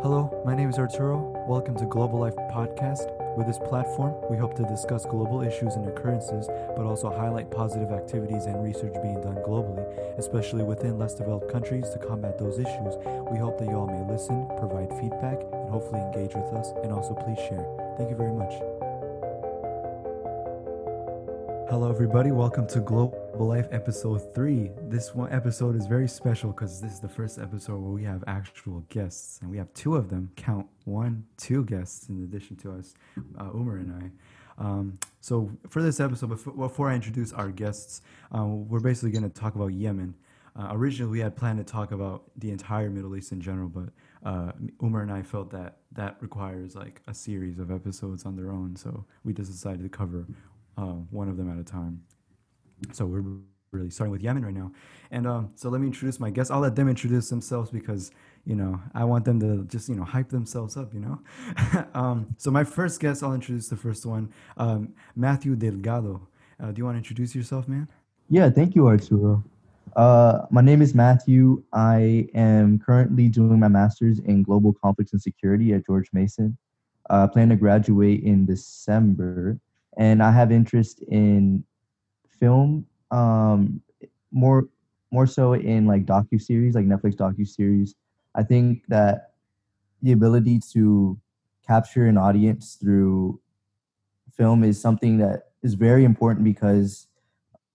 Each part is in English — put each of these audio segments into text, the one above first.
Hello, my name is Arturo. Welcome to Global Life Podcast. With this platform, we hope to discuss global issues and occurrences, but also highlight positive activities and research being done globally, especially within less developed countries to combat those issues. We hope that you all may listen, provide feedback, and hopefully engage with us, and also please share. Thank you very much. Hello, everybody. Welcome to Global Life Episode 3. This one episode is very special because this is the first episode where we have actual guests, and we have two of them. Count one, two guests in addition to us, uh, Umar and I. Um, so, for this episode, before, before I introduce our guests, um, we're basically going to talk about Yemen. Uh, originally, we had planned to talk about the entire Middle East in general, but uh, Umar and I felt that that requires like a series of episodes on their own, so we just decided to cover uh, one of them at a time. So we're really starting with Yemen right now. And um, so let me introduce my guests. I'll let them introduce themselves because, you know, I want them to just, you know, hype themselves up, you know. um, so my first guest, I'll introduce the first one, um, Matthew Delgado. Uh, do you want to introduce yourself, man? Yeah, thank you, Arturo. Uh, my name is Matthew. I am currently doing my master's in global conflicts and security at George Mason. Uh, I plan to graduate in December and I have interest in film, um, more more so in like docu series, like Netflix docu series. I think that the ability to capture an audience through film is something that is very important because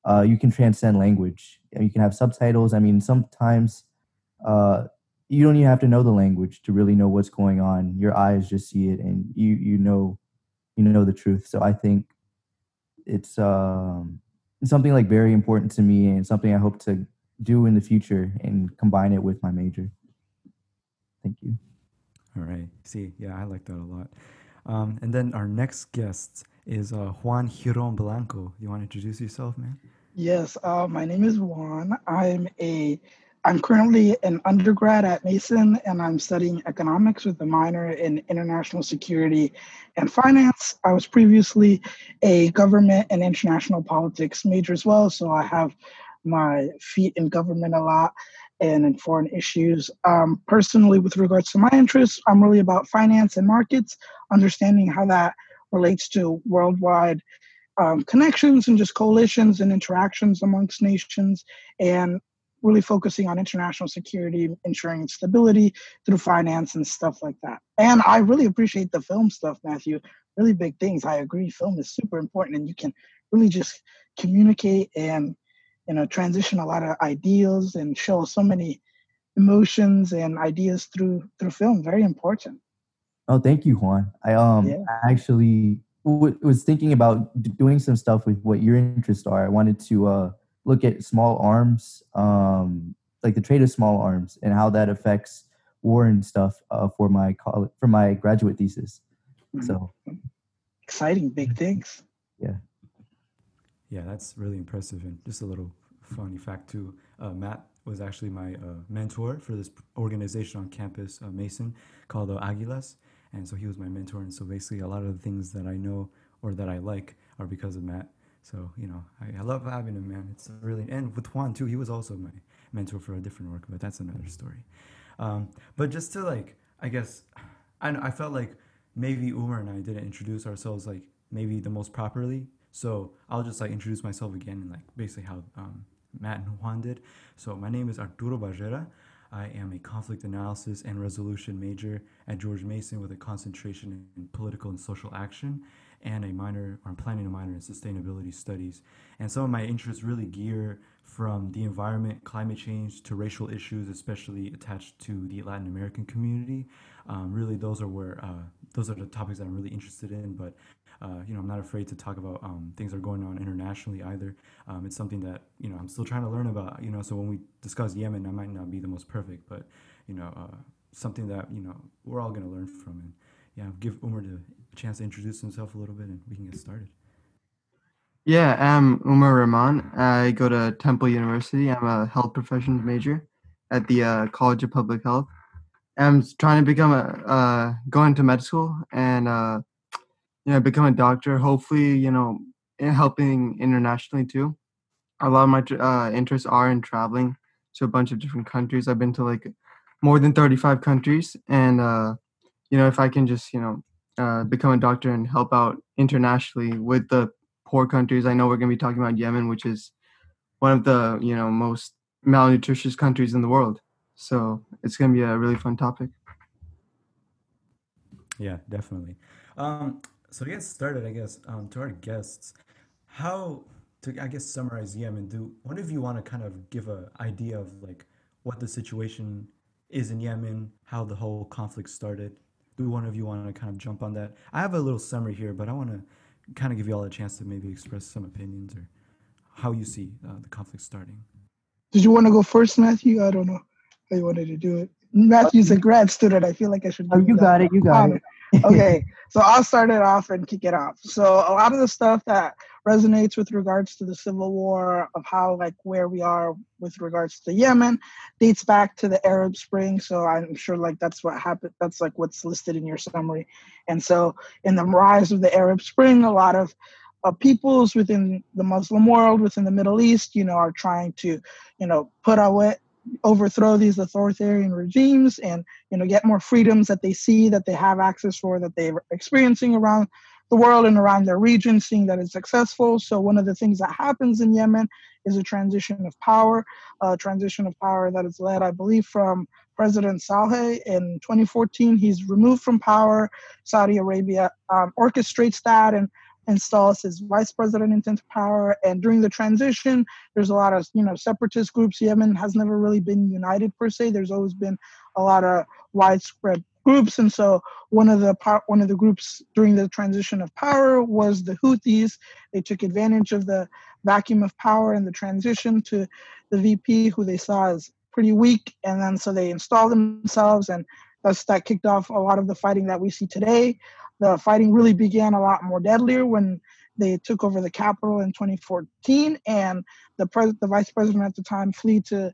uh, you can transcend language. You can have subtitles. I mean, sometimes uh, you don't even have to know the language to really know what's going on. Your eyes just see it, and you you know you know the truth. So I think it's um, something like very important to me and something I hope to do in the future and combine it with my major. Thank you. All right. See, yeah, I like that a lot. Um, and then our next guest is uh, Juan Giron Blanco. You want to introduce yourself, man? Yes, uh, my name is Juan. I'm a I'm currently an undergrad at Mason and I'm studying economics with a minor in international security and finance. I was previously a government and international politics major as well, so I have my feet in government a lot and in foreign issues. Um, personally, with regards to my interests, I'm really about finance and markets, understanding how that relates to worldwide um, connections and just coalitions and interactions amongst nations and really focusing on international security, ensuring stability through finance and stuff like that. And I really appreciate the film stuff, Matthew. Really big things. I agree. Film is super important, and you can really just communicate and you know transition a lot of ideas and show so many emotions and ideas through through film. Very important. Oh, thank you, Juan. I um yeah. actually w- was thinking about doing some stuff with what your interests are. I wanted to uh look at small arms, um, like the trade of small arms, and how that affects war and stuff uh, for my college, for my graduate thesis. Mm-hmm. So exciting, big things. Yeah. Yeah, that's really impressive. And just a little funny fact too. Uh, Matt was actually my uh, mentor for this organization on campus, uh, Mason, called the Aguilas. And so he was my mentor. And so basically, a lot of the things that I know or that I like are because of Matt. So you know, I, I love having him, man. It's really and with Juan too. He was also my mentor for a different work, but that's another story. Um, but just to like, I guess, I I felt like maybe Umar and I didn't introduce ourselves like maybe the most properly. So I'll just like introduce myself again and like basically how um, Matt and Juan did. So my name is Arturo Barrera. I am a conflict analysis and resolution major at George Mason with a concentration in political and social action and a minor, or I'm planning a minor in sustainability studies. And some of my interests really gear from the environment, climate change, to racial issues, especially attached to the Latin American community. Um, really, those are where uh, those are the topics I'm really interested in. But uh, you know, I'm not afraid to talk about um, things that are going on internationally either. Um, it's something that you know I'm still trying to learn about. You know, so when we discuss Yemen, I might not be the most perfect, but you know, uh, something that you know we're all going to learn from. And yeah, give Umar the chance to introduce himself a little bit and we can get started. Yeah, I'm Umar Rahman. I go to Temple University. I'm a health professions major at the uh, College of Public Health. I'm trying to become a uh, go into med school and uh, you know become a doctor. Hopefully, you know, helping internationally too. A lot of my uh, interests are in traveling to a bunch of different countries. I've been to like more than 35 countries. And, uh, you know, if I can just, you know, uh, become a doctor and help out internationally with the poor countries, I know we're going to be talking about Yemen, which is one of the, you know, most malnutritious countries in the world. So it's going to be a really fun topic. Yeah, definitely. Um, so to get started, I guess, um, to our guests, how to I guess summarize Yemen? Do one of you want to kind of give an idea of like what the situation is in Yemen, how the whole conflict started? Do one of you want to kind of jump on that? I have a little summary here, but I want to kind of give you all a chance to maybe express some opinions or how you see uh, the conflict starting. Did you want to go first, Matthew? I don't know how you wanted to do it. Matthew's a grad student. I feel like I should. Oh, you got it. You got it. okay, so I'll start it off and kick it off. So a lot of the stuff that resonates with regards to the civil war of how like where we are with regards to Yemen dates back to the Arab Spring. So I'm sure like that's what happened. That's like what's listed in your summary. And so in the rise of the Arab Spring, a lot of uh, peoples within the Muslim world, within the Middle East, you know, are trying to, you know, put away overthrow these authoritarian regimes and you know get more freedoms that they see that they have access for that they're experiencing around the world and around their region seeing that it's successful so one of the things that happens in yemen is a transition of power a transition of power that is led i believe from president saleh in 2014 he's removed from power saudi arabia um, orchestrates that and installs his vice president into power. And during the transition, there's a lot of you know separatist groups. Yemen has never really been united per se. There's always been a lot of widespread groups, and so one of the one of the groups during the transition of power was the Houthis. They took advantage of the vacuum of power and the transition to the VP, who they saw as pretty weak, and then so they installed themselves and. Thus, that kicked off a lot of the fighting that we see today the fighting really began a lot more deadlier when they took over the capital in 2014, and the pres- the vice president at the time fled to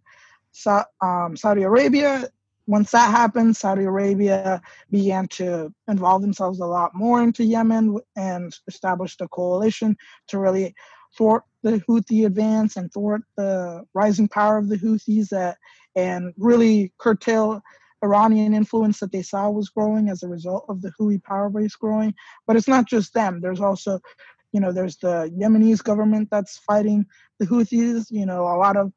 Sa- um, Saudi Arabia. Once that happened, Saudi Arabia began to involve themselves a lot more into Yemen and established a coalition to really thwart the Houthi advance and thwart the rising power of the Houthis that, and really curtail Iranian influence that they saw was growing as a result of the Houthi power base growing. But it's not just them. There's also, you know, there's the Yemenis government that's fighting the Houthis. You know, a lot of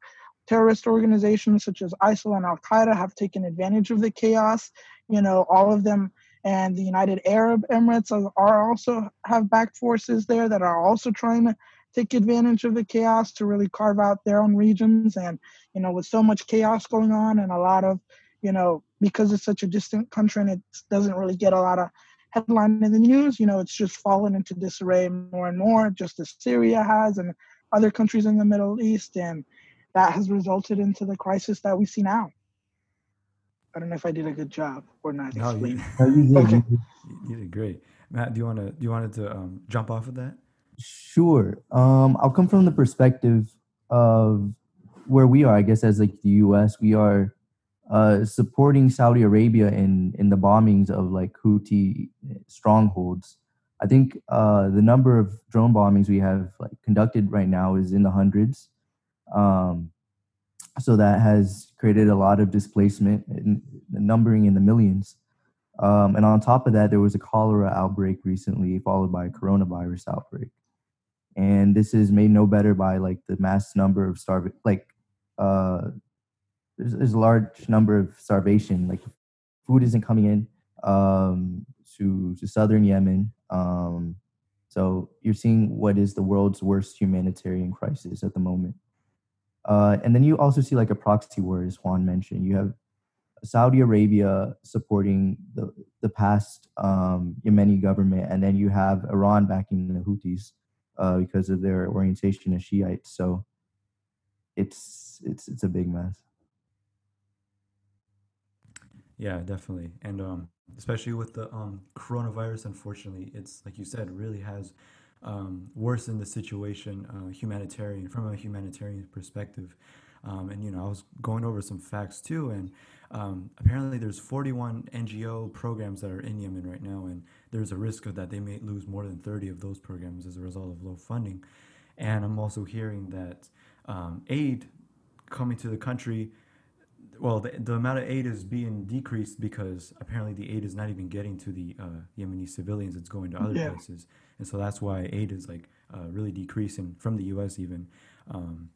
terrorist organizations such as ISIL and Al Qaeda have taken advantage of the chaos. You know, all of them and the United Arab Emirates are also have backed forces there that are also trying to take advantage of the chaos to really carve out their own regions. And you know, with so much chaos going on and a lot of you know, because it's such a distant country and it doesn't really get a lot of headline in the news, you know, it's just fallen into disarray more and more, just as Syria has and other countries in the Middle East. And that has resulted into the crisis that we see now. I don't know if I did a good job or not. No, you, you, did, okay. you did great. Matt, do you want to do you wanted to um, jump off of that? Sure. Um, I'll come from the perspective of where we are. I guess as like the U.S., we are uh, supporting Saudi Arabia in in the bombings of like Houthi strongholds. I think uh, the number of drone bombings we have like conducted right now is in the hundreds. Um, so that has created a lot of displacement, and numbering in the millions. Um, and on top of that, there was a cholera outbreak recently, followed by a coronavirus outbreak. And this is made no better by like the mass number of starving, like uh, there's, there's a large number of starvation. Like food isn't coming in um, to to southern Yemen. Um, so you're seeing what is the world's worst humanitarian crisis at the moment. Uh, and then you also see like a proxy war, as Juan mentioned. You have Saudi Arabia supporting the the past um, Yemeni government, and then you have Iran backing the Houthis uh, because of their orientation as Shiites. So it's it's it's a big mess. Yeah, definitely. And um, especially with the um, coronavirus, unfortunately, it's like you said, really has um, worsened the situation uh, humanitarian from a humanitarian perspective. Um, and you know, I was going over some facts too, and um, apparently there's 41 NGO programs that are in Yemen right now, and there's a risk of that they may lose more than 30 of those programs as a result of low funding. And I'm also hearing that um, aid coming to the country well, the, the amount of aid is being decreased because apparently the aid is not even getting to the uh, Yemeni civilians; it's going to other Yeah. places, and so that's why aid is like uh, really decreasing from the U.S. even. Um,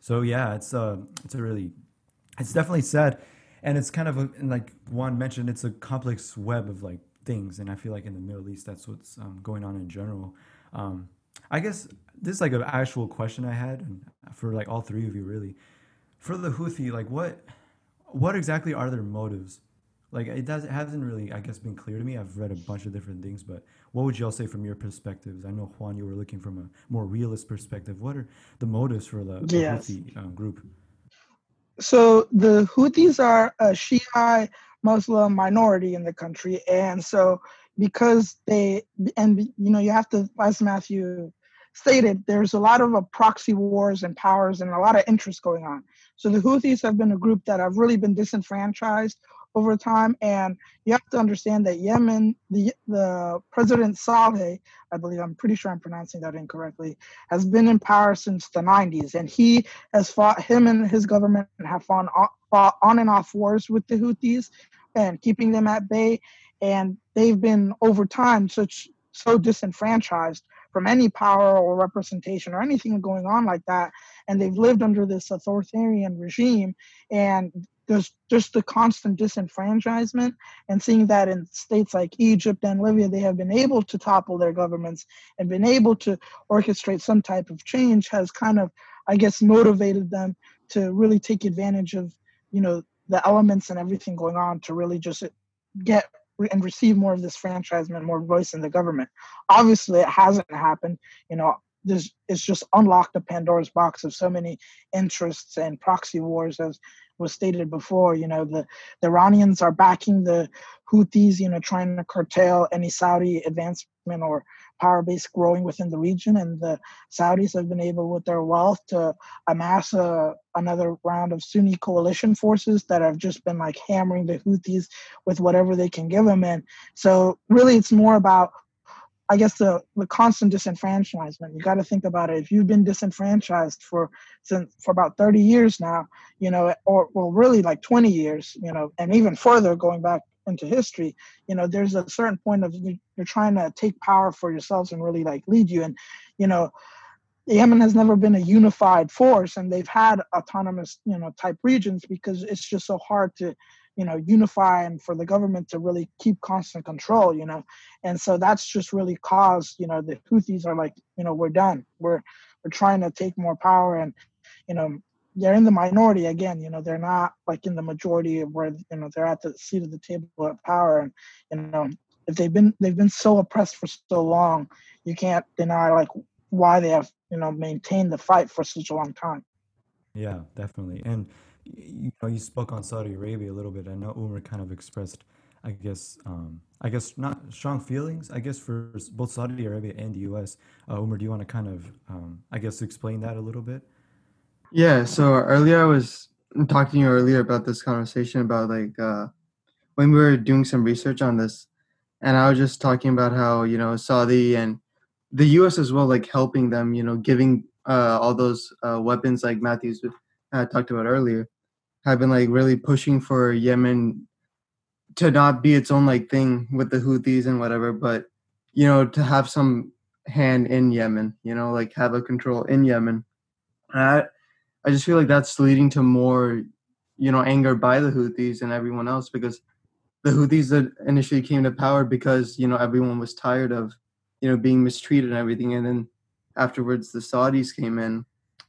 so yeah, it's uh, it's a really, it's definitely sad, and it's kind of a, and like Juan mentioned, it's a complex web of like things, and I feel like in the Middle East, that's what's um, going on in general. Um, I guess this is like an actual question I had, and for like all three of you, really, for the Houthi, like what, what exactly are their motives? Like it does, it hasn't really, I guess, been clear to me. I've read a bunch of different things, but what would y'all say from your perspectives? I know Juan, you were looking from a more realist perspective. What are the motives for the, the Yes. Houthi um, group? So the Houthis are a Shiite Muslim minority in the country, and so because they and you know you have to, as Matthew stated, there's a lot of uh, proxy wars and powers and a lot of interest going on. So the Houthis have been a group that have really been disenfranchised over time, and you have to understand that Yemen, the the President Saleh, I believe I'm pretty sure I'm pronouncing that incorrectly, has been in power since the 90s, and he has fought him and his government have fought, fought on and off wars with the Houthis and keeping them at bay. And they've been over time such so disenfranchised from any power or representation or anything going on like that. And they've lived under this authoritarian regime and there's just the constant disenfranchisement and seeing that in states like Egypt and Libya, they have been able to topple their governments and been able to orchestrate some type of change has kind of I guess motivated them to really take advantage of you know the elements and everything going on to really just get and receive more of this franchisement, more voice in the government. Obviously, it hasn't happened. You know, this it's just unlocked a Pandora's box of so many interests and proxy wars, as was stated before. You know, the, the Iranians are backing the Houthis. You know, trying to curtail any Saudi advancement or power base growing within the region, and the Saudis have been able, with their wealth, to amass a, another round of Sunni coalition forces that have just been like hammering the Houthis with whatever they can give them. And so, really, it's more about, I guess, the the constant disenfranchisement. You got to think about it. If you've been disenfranchised for since for about 30 years now, you know, or well, really like 20 years, you know, and even further going back into history, you know, there's a certain point of you- you're trying to take power for yourselves and really like lead you. And, you know, Yemen has never been a unified force and they've had autonomous, you know, type regions because it's just so hard to, you know, unify and for the government to really keep constant control, you know. And so that's just really caused, you know, the Houthis are like, you know, we're done. We're we're trying to take more power and, you know, they're in the minority again you know they're not like in the majority of where you know they're at the seat of the table of power and you know if they've been they've been so oppressed for so long you can't deny like why they have you know maintained the fight for such a long time Yeah, definitely. And you know, you spoke on Saudi Arabia a little bit. I know Umar kind of expressed, I guess, um, I guess not strong feelings. I guess for both Saudi Arabia and the U.S. Uh, Umar, do you want to kind of, um, I guess, explain that a little bit? Yeah, so earlier I was talking to you earlier about this conversation about like uh, when we were doing some research on this, and I was just talking about how you know Saudi and the U.S. as well, like helping them, you know, giving uh, all those uh, weapons like Matthews uh, talked about earlier, have been like really pushing for Yemen to not be its own like thing with the Houthis and whatever, but you know to have some hand in Yemen, you know, like have a control in Yemen. And I, I just feel like that's leading to more, you know, anger by the Houthis and everyone else because the Houthis that initially came to power because you know everyone was tired of, you know, being mistreated and everything, and then afterwards the Saudis came in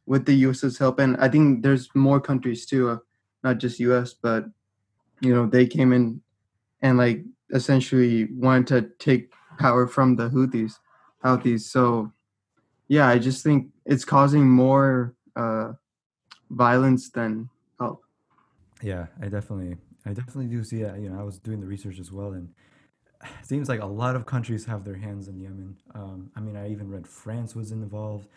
with the U.S.'s help, and I think there's more countries too, not just U.S., but you know they came in and like essentially wanted to take power from the Houthis, Houthis. So yeah, I just think it's causing more uh, violence than help. Yeah, I definitely, I definitely do see that. You know, I was doing the research as well, and it seems like a lot of countries have their hands in Yemen. Um, I mean, I even read France was involved,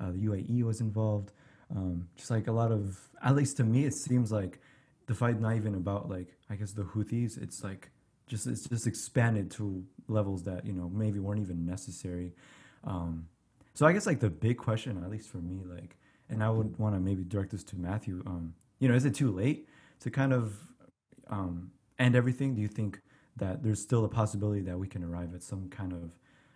uh, the UAE was involved. Um, just like a lot of, at least to me, it seems like the fight not even about like I guess the Houthis. It's like just it's just expanded to levels that you know maybe weren't even necessary. Um, so I guess like the big question, at least for me, like, and I would want to maybe direct this to Matthew. Um, you know, is it too late to kind of um, end everything, do you think that there's still a possibility that we can arrive at some kind of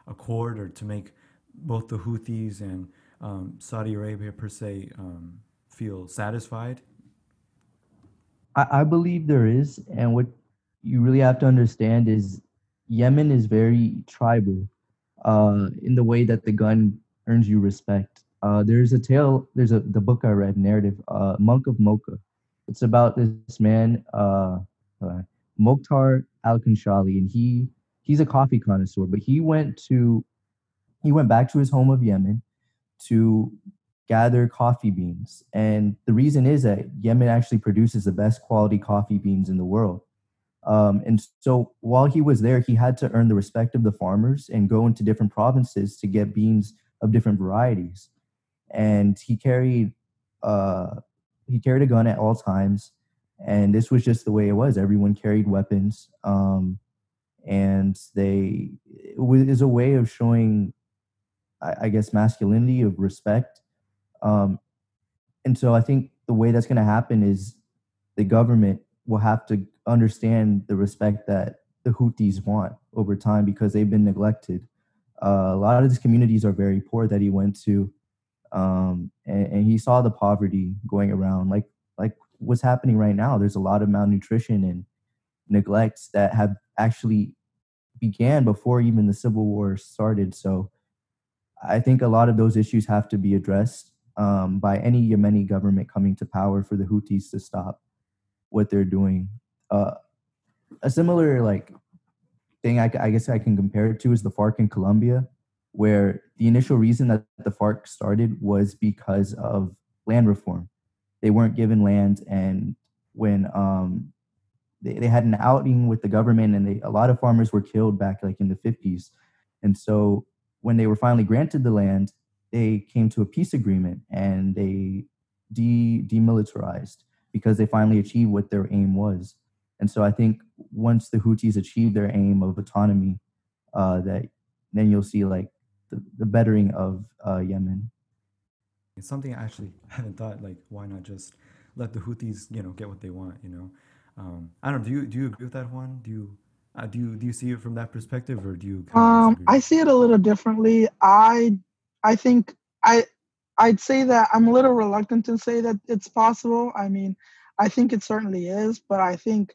accord or to make both the Houthis and um, Saudi Arabia per se um, feel satisfied? I, I believe there is, and what you really have to understand is Yemen is very tribal uh, in the way that the gun earns you respect. Uh, there's a tale, there's a the book I read, narrative, uh, Monk of Mokha. It's about this man, uh, uh, Mokhtar Alkhanshali, and he he's a coffee connoisseur, but he went to he went back to his home of Yemen to gather coffee beans. And the reason is that Yemen actually produces the best quality coffee beans in the world. Um, and so while he was there, he had to earn the respect of the farmers and go into different provinces to get beans of different varieties. And he carried uh, he carried a gun at all times, and this was just the way it was. Everyone carried weapons, um, and they it was a way of showing, I, I guess, masculinity of respect. Um, and so I think the way that's going to happen is the government will have to understand the respect that the Houthis want over time because they've been neglected. Uh, a lot of these communities are very poor that he went to, um, and, and, he saw the poverty going around, like like what's happening right now. There's a lot of malnutrition and neglects that have actually began before even the civil war started. So I think a lot of those issues have to be addressed um, by any Yemeni government coming to power for the Houthis to stop what they're doing. Uh, a similar like thing I, I, guess I can compare it to is the FARC in Colombia, where the initial reason that the FARC started was because of land reform. They weren't given land, and when um, they, they had an outing with the government, and they, a lot of farmers were killed back like in the 50s. And so when they were finally granted the land, they came to a peace agreement and they de demilitarized because they finally achieved what their aim was. And so I think once the Houthis achieve their aim of autonomy, uh, that then you'll see like the, the bettering of uh, Yemen. It's something I actually haven't thought like why not just let the Houthis you know get what they want you know. Um, I don't know. Do you do you agree with that one? Do you uh, do you do you see it from that perspective or do you? um, I see it a little differently. I I think I I'd say that I'm a little reluctant to say that it's possible. I mean, I think it certainly is, but I think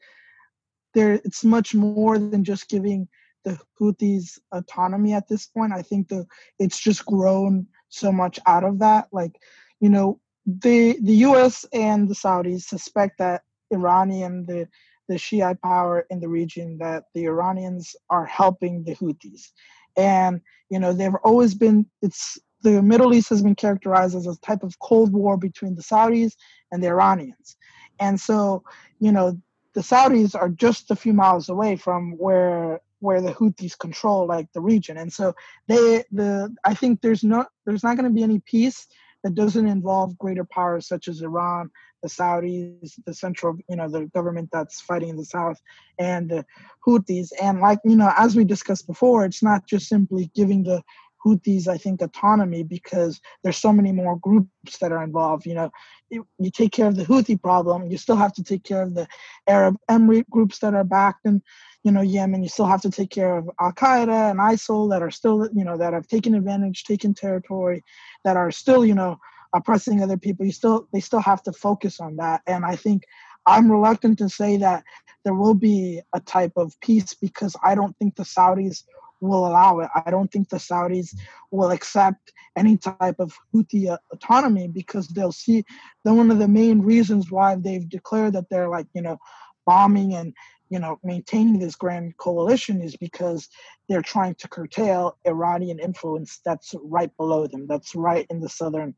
there it's much more than just giving the Houthis autonomy at this point. I think the it's just grown so much out of that. Like, you know, the the US and the Saudis suspect that Iranian the the Shiite power in the region that the Iranians are helping the Houthis. And you know, they've always been it's the Middle East has been characterized as a type of Cold War between the Saudis and the Iranians. And so, you know, the Saudis are just a few miles away from where where the Houthis control like the region. And so they the I think there's no there's not going to be any peace that doesn't involve greater powers such as Iran, the Saudis, the central, you know, the government that's fighting in the south, and the Houthis. And like, you know, as we discussed before, it's not just simply giving the Houthis, I think, autonomy because there's so many more groups that are involved. You know, you, you, take care of the Houthi problem, you still have to take care of the Arab Emirate groups that are backed in, you know, Yemen. You still have to take care of Al Qaeda and ISIL that are still, you know, that have taken advantage, taken territory, that are still, you know, oppressing other people. You still, they still have to focus on that. And I think I'm reluctant to say that there will be a type of peace because I don't think the Saudis will allow it. I don't think the Saudis will accept any type of Houthi uh, autonomy because they'll see that one of the main reasons why they've declared that they're like, you know, bombing and, you know, maintaining this grand coalition is because they're trying to curtail Iranian influence that's right below them, that's right in the southern,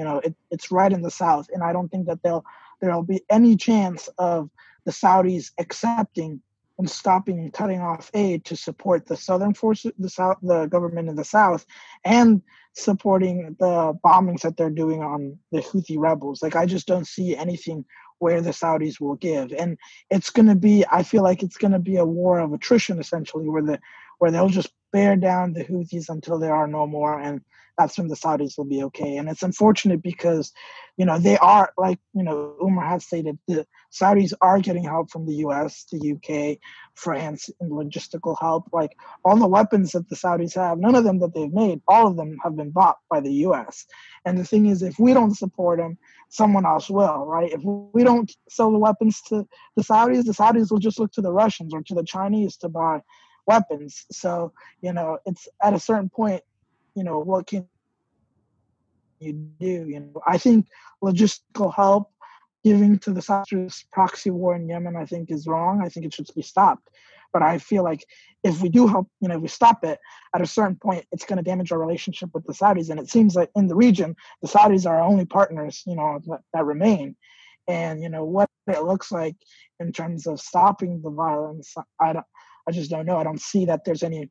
you know, it, it's right in the south. And I don't think that they'll there'll be any chance of the Saudis accepting and stopping and cutting off aid to support the southern forces, the south, the government in the south, and supporting the bombings that they're doing on the Houthi rebels. Like I just don't see anything where the Saudis will give, and it's going to be. I feel like it's going to be a war of attrition essentially, where the where they'll just bear down the Houthis until there are no more, and that's when the Saudis will be okay. And it's unfortunate because, you know, they are like you know Umar has stated the Saudis are getting help from the U.S., the UK, France, and logistical help. Like all the weapons that the Saudis have, none of them that they've made, all of them have been bought by the U.S. And the thing is, if we don't support them, someone else will, right? If we don't sell the weapons to the Saudis, the Saudis will just look to the Russians or to the Chinese to buy weapons. So, you know, it's at a certain point, you know, what can you do? You know, I think logistical help giving to the Saudis proxy war in Yemen, I think is wrong. I think it should be stopped. But I feel like if we do help, you know, if we stop it at a certain point, it's going to damage our relationship with the Saudis. And it seems like in the region, the Saudis are our only partners, you know, that, that remain. And you know what it looks like in terms of stopping the violence, I don't, I just don't know. I don't see that there's any,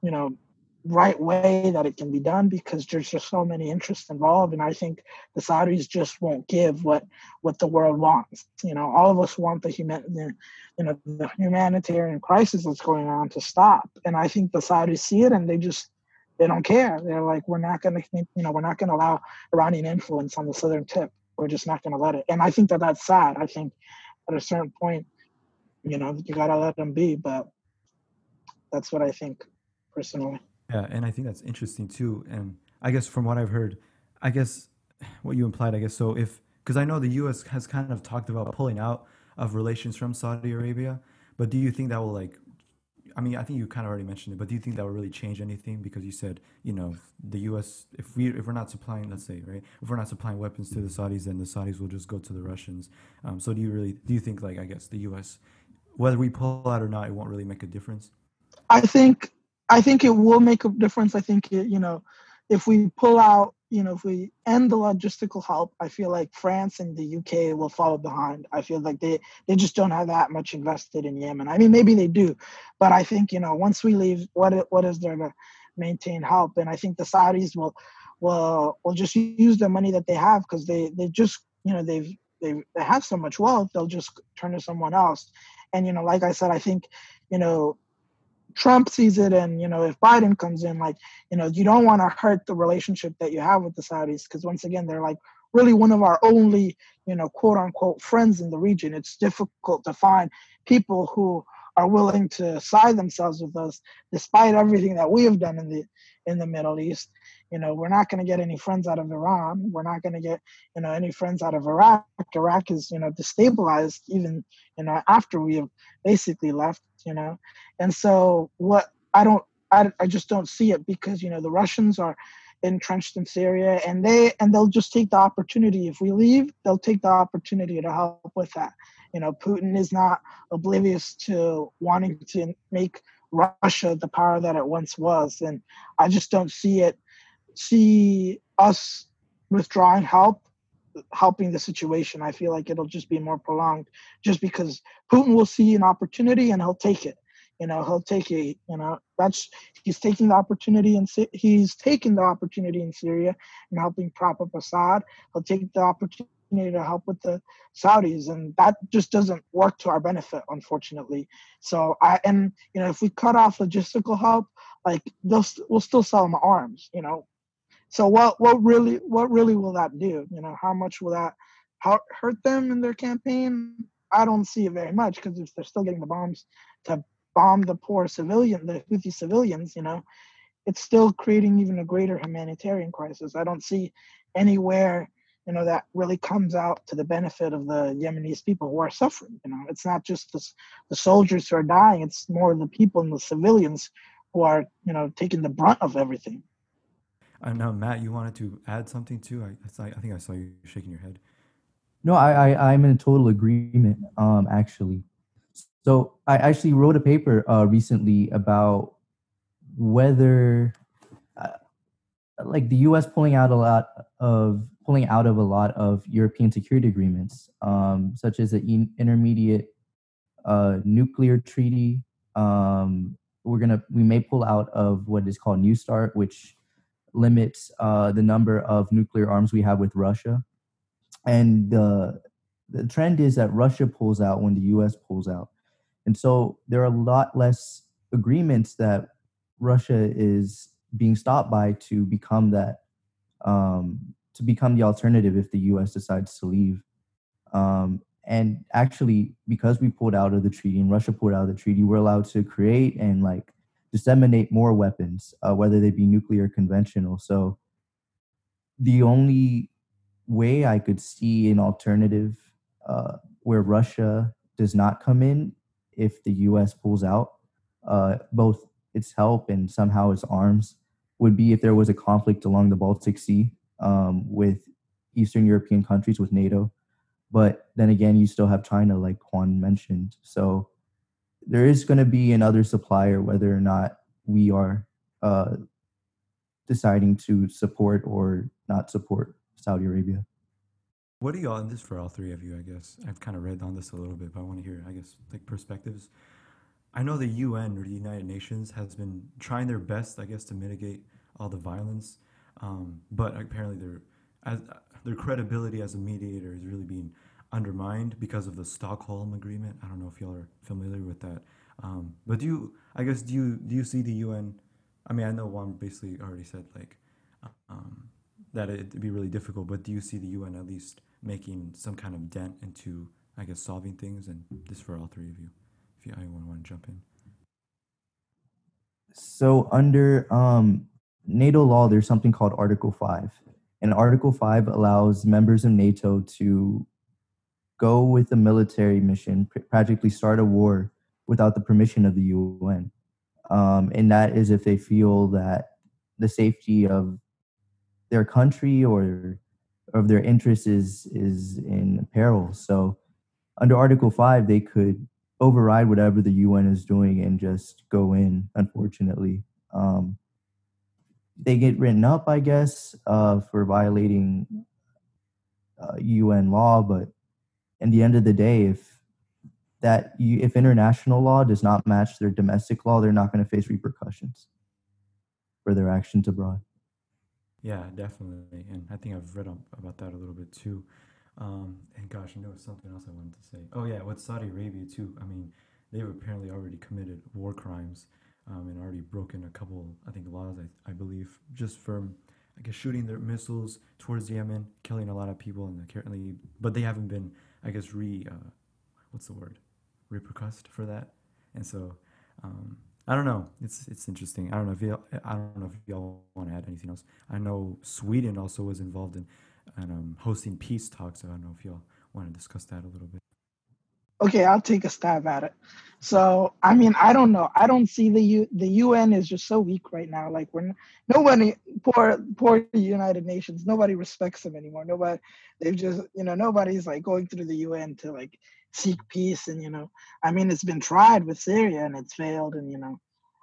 you know, right way that it can be done because there's just so many interests involved. And i think the saudis just won't give what what the world wants. You know all of us want the human the, you know the humanitarian crisis that's going on to stop. And i think the saudis see it and they just they don't care. They're like we're not going to you know we're not going to allow iranian influence on the southern tip. We're just not going to let it. And i think that that's sad. I think at a certain point you know you got to let them be but that's what i think personally yeah, and I think that's interesting too. And I guess from what I've heard, I guess what you implied, I guess so. If because I know the U.S. has kind of talked about pulling out of relations from Saudi Arabia, but do you think that will like? I mean, I think you kind of already mentioned it, but do you think that will really change anything? Because you said, you know, the U.S. if we if we're not supplying, let's say, right, if we're not supplying weapons to the Saudis, then the Saudis will just go to the Russians. Um, so do you really do you think like I guess the U.S. whether we pull out or not, it won't really make a difference? I think I think it will make a difference. I think it, you know, if we pull out, you know, if we end the logistical help, I feel like France and the UK will follow behind. I feel like they they just don't have that much invested in Yemen. I mean, maybe they do, but I think you know, once we leave, what what is there to maintain help? And I think the Saudis will will will just use the money that they have because they they just you know they've they they have so much wealth they'll just turn to someone else. And you know, like I said, I think you know Trump sees it, and you know, if Biden comes in, like, you know, you don't want to hurt the relationship that you have with the Saudis, because once again, they're like really one of our only, you know, quote unquote friends in the region. It's difficult to find people who are willing to side themselves with us, despite everything that we have done in the in the Middle East. You know, we're not going to get any friends out of Iran. We're not going to get, you know, any friends out of Iraq. Iraq is, you know, destabilized even, you know, after we have basically left, you know. And so what I don't I, I just don't see it because, you know, the Russians are entrenched in Syria and they and they'll just take the opportunity. If we leave, they'll take the opportunity to help with that. You know, Putin is not oblivious to wanting to make Russia the power that it once was. And I just don't see it see us withdrawing help helping the situation. I feel like it'll just be more prolonged just because Putin will see an opportunity and he'll take it. You know, he'll take it. You know, that's he's taking the opportunity and he's taking the opportunity in Syria and helping prop up Assad. He'll take the opportunity to help with the Saudis, and that just doesn't work to our benefit, unfortunately. So I and you know, if we cut off logistical help, like they'll we'll still sell them arms. You know, so what what really what really will that do? You know, how much will that hurt them in their campaign? I don't see it very much because if they're still getting the bombs to bomb the poor civilian, the Houthi civilians, you know, it's still creating even a greater humanitarian crisis. I don't see anywhere, you know, that really comes out to the benefit of the Yemenis people who are suffering. You know, it's not just the, the soldiers who are dying; it's more the people and the civilians who are, you know, taking the brunt of everything. Now, Matt, you wanted to add something too? I, I think I saw you shaking your head. No, I, I I'm in total agreement. Um, actually, so I actually wrote a paper uh, recently about whether, uh, like, the U.S. pulling out a lot of pulling out of a lot of European security agreements, um, such as the intermediate uh, nuclear treaty. Um, we're gonna we may pull out of what is called New START, which limits uh, the number of nuclear arms we have with Russia. And the the trend is that Russia pulls out when the U.S. pulls out, and so there are a lot less agreements that Russia is being stopped by to become that um, to become the alternative if the U.S. decides to leave. Um, and actually, because we pulled out of the treaty and Russia pulled out of the treaty, we're allowed to create and like disseminate more weapons, uh, whether they be nuclear or conventional. So the only way I could see an alternative uh, where Russia does not come in if the U.S. pulls out, uh, both its help and somehow its arms, would be if there was a conflict along the Baltic Sea um, with Eastern European countries with NATO. But then again, you still have China, like Juan mentioned. So there is going to be another supplier, whether or not we are uh, deciding to support or not support Saudi Arabia. What are y'all in this for all three of you? I guess I've kind of read on this a little bit, but I want to hear, I guess, like perspectives. I know the UN or the United Nations has been trying their best, I guess, to mitigate all the violence, um, but apparently their as their credibility as a mediator is really being undermined because of the Stockholm Agreement. I don't know if y'all are familiar with that, um, but do you? I guess do you do you see the UN? I mean, I know Juan basically already said like um, that it'd be really difficult, but do you see the UN at least making some kind of dent into, I guess, solving things? And this for all three of you, if you anyone want to jump in. So under um, NATO law, there's something called Article Five, and Article Five allows members of NATO to go with a military mission, practically start a war without the permission of the UN. Um, and that is if they feel that the safety of their country or of their interests is is in peril. So under Article Five, they could override whatever the UN is doing and just go in. Unfortunately, um, they get written up, I guess, uh, for violating uh, UN law. But in the end of the day, if that you, if international law does not match their domestic law, they're not going to face repercussions for their actions abroad. Yeah, definitely. And I think I've read about that a little bit too. Um, and gosh, I know something else I wanted to say. Oh yeah, with Saudi Arabia too. I mean, they've apparently already committed war crimes um, and already broken a couple, I think, laws. I, I believe just from, I guess, shooting their missiles towards Yemen, killing a lot of people, and apparently, but they haven't been, I guess, re, uh, what's the word, repercussed for that. And so, um, I don't know. It's it's interesting. I don't know if y'all, I don't know if y'all want to add anything else. I know Sweden also was involved in, in um, hosting peace talks. So I don't know if y'all want to discuss that a little bit. Okay, I'll take a stab at it. So, I mean, I don't know. I don't see the U, the UN is just so weak right now. Like when nobody poor poor United Nations, nobody respects them anymore. Nobody they've just, you know, nobody's like going through the UN to like seek peace and you know i mean it's been tried with syria and it's failed and you know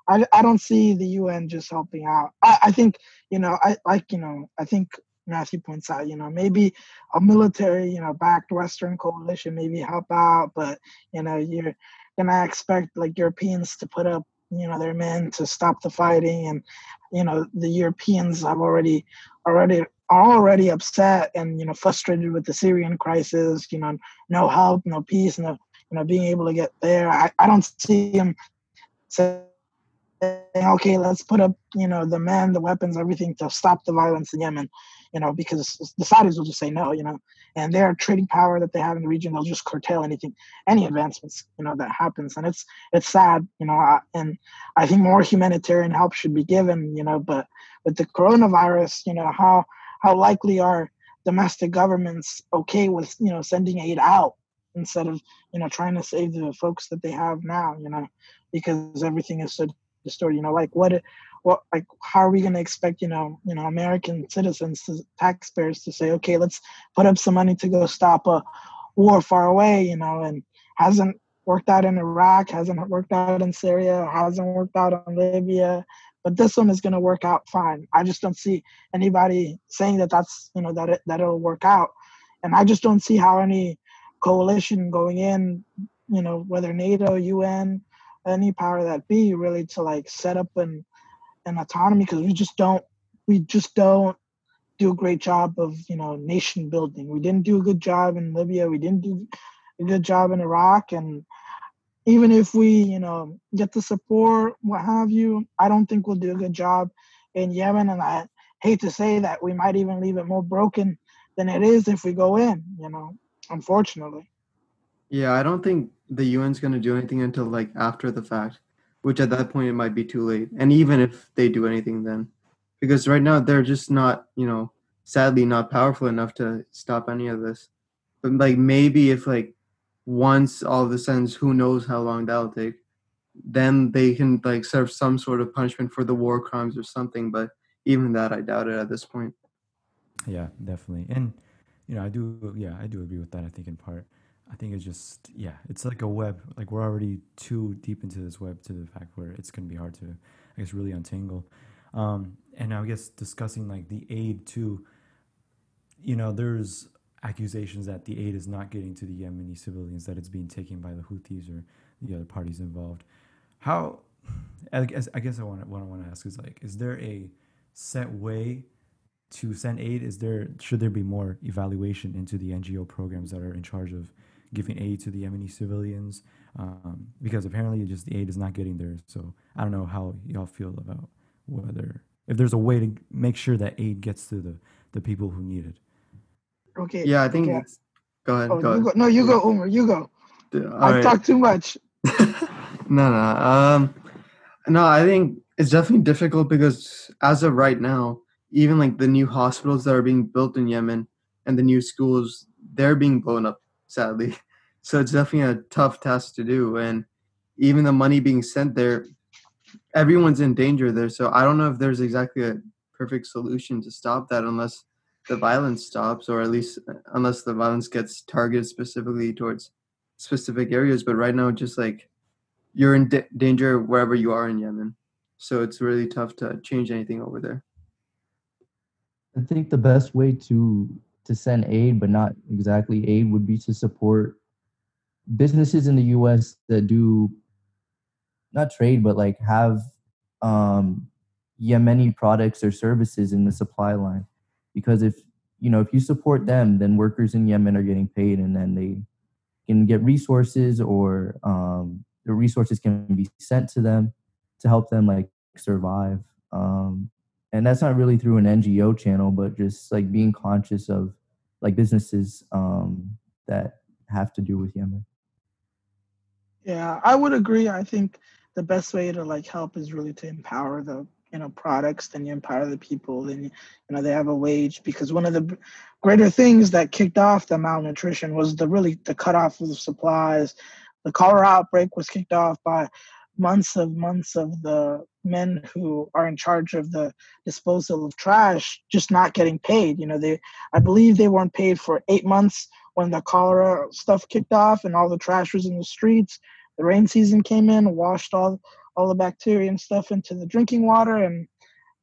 i, I don't see the un just helping out I, I think you know i like you know i think matthew points out you know maybe a military you know backed western coalition maybe help out but you know you're gonna expect like europeans to put up you know their men to stop the fighting and you know the europeans have already already already upset and you know frustrated with the Syrian crisis. You know, no help, no peace, no you know being able to get there. I, I don't see him saying, okay, let's put up you know the men, the weapons, everything to stop the violence in Yemen. You know, because the Saudis will just say no. You know, and their trading power that they have in the region, they'll just curtail anything, any advancements. You know that happens, and it's it's sad. You know, and I think more humanitarian help should be given. You know, but with the coronavirus, you know how how likely are domestic governments okay with you know sending aid out instead of you know trying to save the folks that they have now you know because everything is so distorted you know like what what like how are we going to expect you know you know american citizens to, taxpayers to say okay let's put up some money to go stop a war far away you know and hasn't worked out in iraq hasn't worked out in syria hasn't worked out in libya but this one is going to work out fine. I just don't see anybody saying that that's you know that it, that it'll work out, and I just don't see how any coalition going in, you know, whether NATO, UN, any power that be, really to like set up an an autonomy because we just don't we just don't do a great job of you know nation building. We didn't do a good job in Libya. We didn't do a good job in Iraq, and even if we, you know, get the support, what have you, I don't think we'll do a good job in Yemen. And I hate to say that we might even leave it more broken than it is if we go in, you know, unfortunately. Yeah, I don't think the UN's going to do anything until like after the fact, which at that point it might be too late. And even if they do anything then, because right now they're just not, you know, sadly not powerful enough to stop any of this. But like maybe if like once all of sudden, who knows how long that'll take, then they can like serve some sort of punishment for the war crimes or something. But even that, I doubt it at this point. Yeah, definitely. And you know, I do. Yeah, I do agree with that. I think in part. I think it's just yeah, it's like a web. Like we're already too deep into this web to the fact where it's gonna be hard to, I guess, really untangle. Um, and I guess discussing like the aid too. You know, there's accusations that the aid is not getting to the Yemeni civilians, that it's being taken by the Houthis or the other parties involved. How? I guess I guess I want what I want to ask is like, is there a set way to send aid? Is there should there be more evaluation into the NGO programs that are in charge of giving aid to the Yemeni civilians? Um, because apparently, just the aid is not getting there. So I don't know how y'all feel about whether if there's a way to make sure that aid gets to the the people who need it. Okay. Yeah, I think. okay. Go ahead. Oh, go you ahead. go, no, you go, Umar. You go. I right. talk too much. no, no. Um, no, I think it's definitely difficult because as of right now, even like the new hospitals that are being built in Yemen and the new schools, they're being blown up, sadly. So it's definitely a tough task to do. And even the money being sent there, everyone's in danger there. So I don't know if there's exactly a perfect solution to stop that unless the violence stops, or at least uh, unless the violence gets targeted specifically towards specific areas. But right now, just like you're in da- danger wherever you are in Yemen. So it's really tough to change anything over there. I think the best way to to send aid, but not exactly aid, would be to support businesses in the U.S. that do not trade, but like have um, Yemeni products or services in the supply line. Because if you know if you support them, then workers in Yemen are getting paid, and then they can get resources, or um, the resources can be sent to them to help them like survive. Um, and that's not really through an NGO channel, but just like being conscious of like businesses um, that have to do with Yemen. Yeah, I would agree. I think the best way to like help is really to empower the you know products. Then you empower the people. Then you know they have a wage because one of the greater things that kicked off the malnutrition was the really the cutoff of the supplies. The cholera outbreak was kicked off by months of months of the men who are in charge of the disposal of trash just not getting paid. You know, they I believe they weren't paid for eight months when the cholera stuff kicked off and all the trash was in the streets. The rain season came in, washed all all the bacteria and stuff into the drinking water, and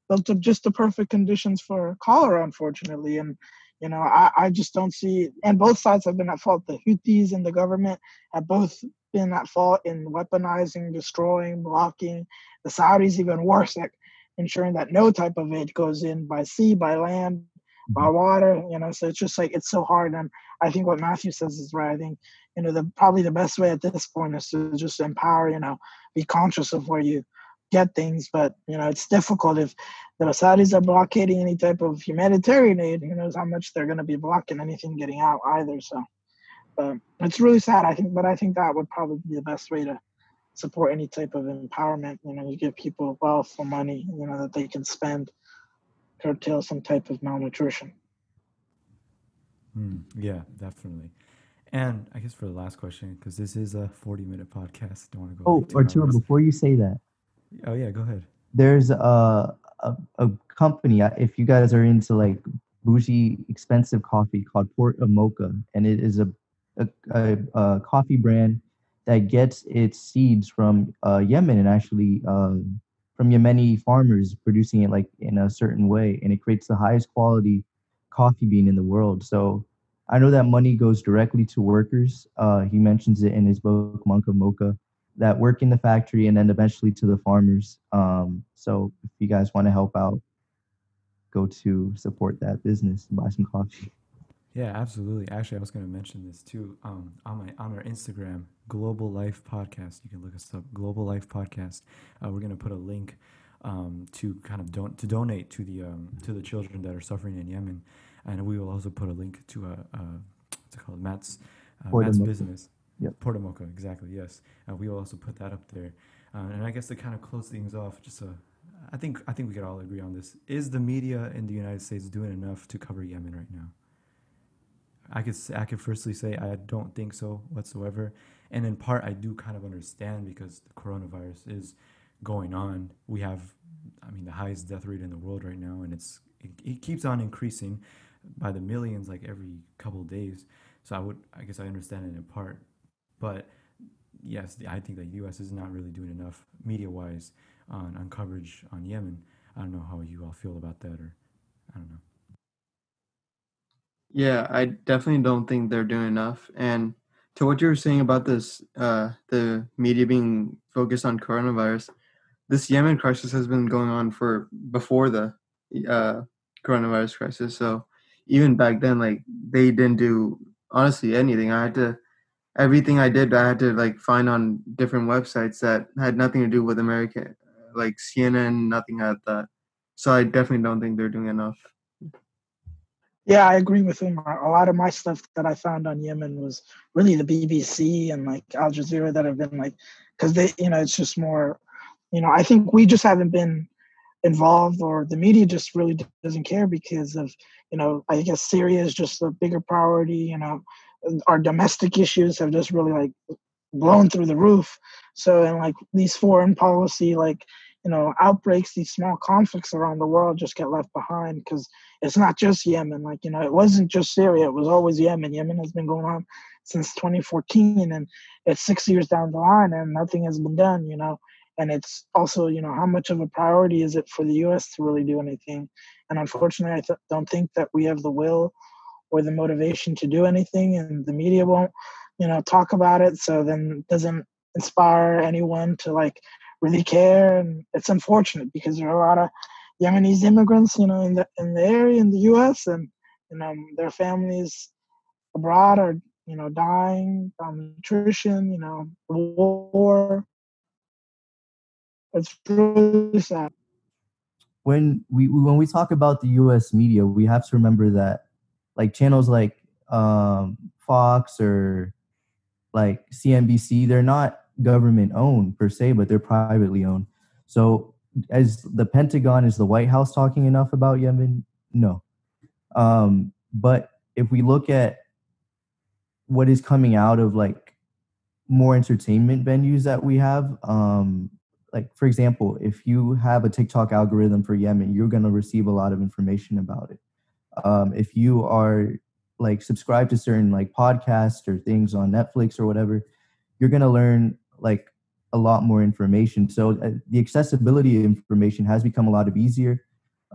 built up just the perfect conditions for cholera, unfortunately. And you know, I, I just don't see. And both sides have been at fault. The Houthis and the government have both been at fault in weaponizing, destroying, blocking. The Saudis even worse at ensuring that no type of aid goes in by sea, by land, by mm-hmm. water. You know, so it's just like it's so hard. And I think what Matthew says is right. I think you know the probably the best way at this point is to just empower. You know, be conscious of where you get things, but you know it's difficult if the Saudis are blockading any type of humanitarian aid. Who knows how much they're going to be blocking anything getting out either. So, but it's really sad. I think, but I think that would probably be the best way to support any type of empowerment. You know, you give people wealth or money, you know, that they can spend, curtail some type of malnutrition. Hmm, yeah, definitely. And I guess for the last question, because this is a 40 minute podcast, don't want to go. Oh, like two hours. before you say that, Oh, yeah, go ahead. there's a, a a company. uh, If you guys are into like bougie, expensive coffee called Port of Mokha, and it is a a, a, a coffee brand that gets its seeds from uh, Yemen and actually uh, from Yemeni farmers producing it like in a certain way, and it creates the highest quality coffee bean in the world. So I know that money goes directly to workers. Uh, he mentions it in his book Monk of Mokha that work in the factory and then eventually to the farmers. Um, so if you guys want to help out, go to support that business and buy some coffee. Yeah, absolutely. Actually, I was going to mention this too. Um, on my on our Instagram, Global Life Podcast. You can look us up, Global Life Podcast. Uh, we're going to put a link um, to kind of don- to donate to the um, to the children that are suffering in Yemen, and we will also put a link to a, a what's it called, Matt's uh, Matt's business. Yep. Port of Mokha, exactly. Yes, uh, we will also put that up there. Uh, and I guess to kind of close things off, just a, I think I think we could all agree on this. Is the media in the United States doing enough to cover Yemen right now? I could I could firstly say I don't think so whatsoever, and in part I do kind of understand because the coronavirus is going on. We have, I mean, the highest death rate in the world right now, and it's it, it keeps on increasing by the millions like every couple of days. So I would I guess I understand it in part, but yes, I think the U.S. is not really doing enough media wise on on coverage on Yemen. I don't know how you all feel about that, or I don't know. Yeah, I definitely don't think they're doing enough. And to what you were saying about this, uh, the media being focused on coronavirus, this Yemen crisis has been going on for before the uh, coronavirus crisis. So even back then, like they didn't do honestly anything. I had to everything I did, I had to like find on different websites that had nothing to do with America, like CNN. Nothing had that. So I definitely don't think they're doing enough. Yeah, I agree with him. A lot of my stuff that I found on Yemen was really the BBC and like Al Jazeera that have been like, because they, you know, it's just more, you know, I think we just haven't been involved or the media just really doesn't care because of, you know, I guess Syria is just a bigger priority. You know, our domestic issues have just really like blown through the roof. So, and like these foreign policy, like, you know outbreaks these small conflicts around the world just get left behind because it's not just yemen like you know it wasn't just syria it was always yemen. Yemen has been going on since 2014 and it's six years down the line and nothing has been done you know. And it's also you know how much of a priority is it for the us to really do anything? And unfortunately i th- don't think that we have the will or the motivation to do anything and the media won't you know talk about it so then doesn't inspire anyone to like really care, and it's unfortunate because there are a lot of Yemenis immigrants, you know, in the in the area in the U.S. and you know their families abroad are you know dying from nutrition, you know, war. It's really sad. When we when we talk about the U.S. media, we have to remember that like channels like um, Fox or like CNBC, they're not government owned per se, but they're privately owned. So, as the Pentagon is the White House talking enough about Yemen? No. Um, but if we look at what is coming out of like more entertainment venues that we have, um, like for example, if you have a TikTok algorithm for Yemen, you're going to receive a lot of information about it. Um, if you are like subscribed to certain like podcasts or things on Netflix or whatever, you're going to learn like a lot more information. So uh, the accessibility information has become a lot of easier,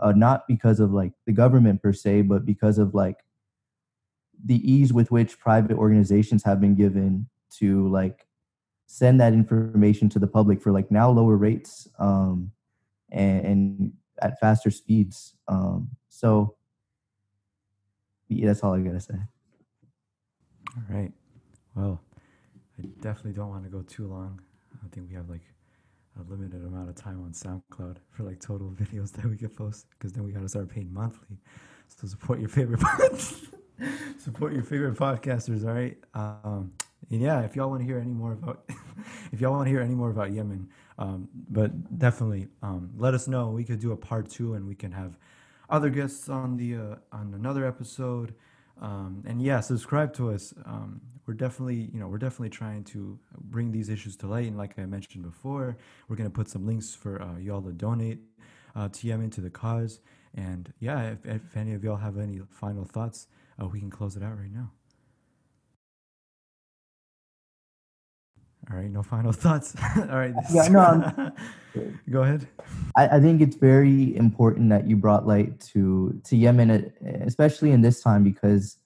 uh, not because of like the government per se, but because of like the ease with which private organizations have been given to like send that information to the public for like now lower rates um, and, and at faster speeds. Um, so yeah, that's all I gotta say. All right. Well, I definitely don't want to go too long. I think we have like a limited amount of time on SoundCloud for like total videos that we can post because then we got to start paying monthly. So support your favorite support your favorite podcasters, all right? Um, and yeah, if y'all want to hear any more about if y'all want to hear any more about Yemen, um, but definitely um, let us know. We could do a part two, and we can have other guests on the uh, on another episode. Um, and yeah, subscribe to us. Um, we're definitely, you know, we're definitely trying to bring these issues to light. And like I mentioned before, we're gonna put some links for uh, y'all to donate uh, to Yemen to the cause. And yeah, if, if any of y'all have any final thoughts, uh, we can close it out right now. All right, no final thoughts. All right. Yeah, no. Go ahead. I, I, think it's very important that you brought light to to Yemen, especially in this time, because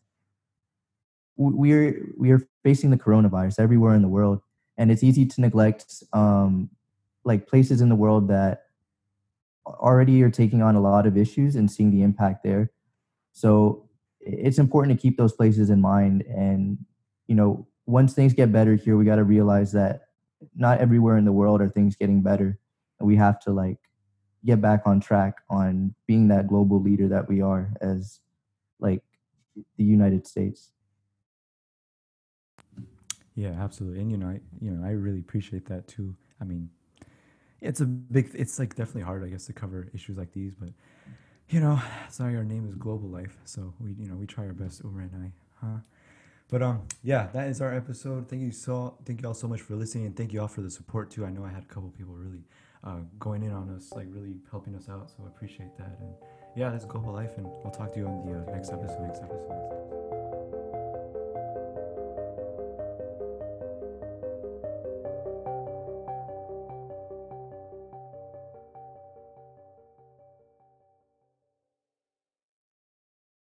we're we are facing the coronavirus everywhere in the world, and it's easy to neglect um, like places in the world that already are taking on a lot of issues and seeing the impact there. So it's important to keep those places in mind. And you know, once things get better here, we got to realize that not everywhere in the world are things getting better, and we have to like get back on track on being that global leader that we are as like the United States. Yeah, absolutely. And you know, I you know, I really appreciate that too. I mean, it's a big it's like definitely hard, I guess, to cover issues like these, but you know, sorry our name is Global Life, so we you know, we try our best Umar and I, huh? But um yeah, that is our episode. Thank you so thank you all so much for listening and thank you all for the support too. I know I had a couple people really uh, going in on us, like really helping us out, so I appreciate that. And yeah, that's Global Life and I'll talk to you on the uh, next episode. Next episode.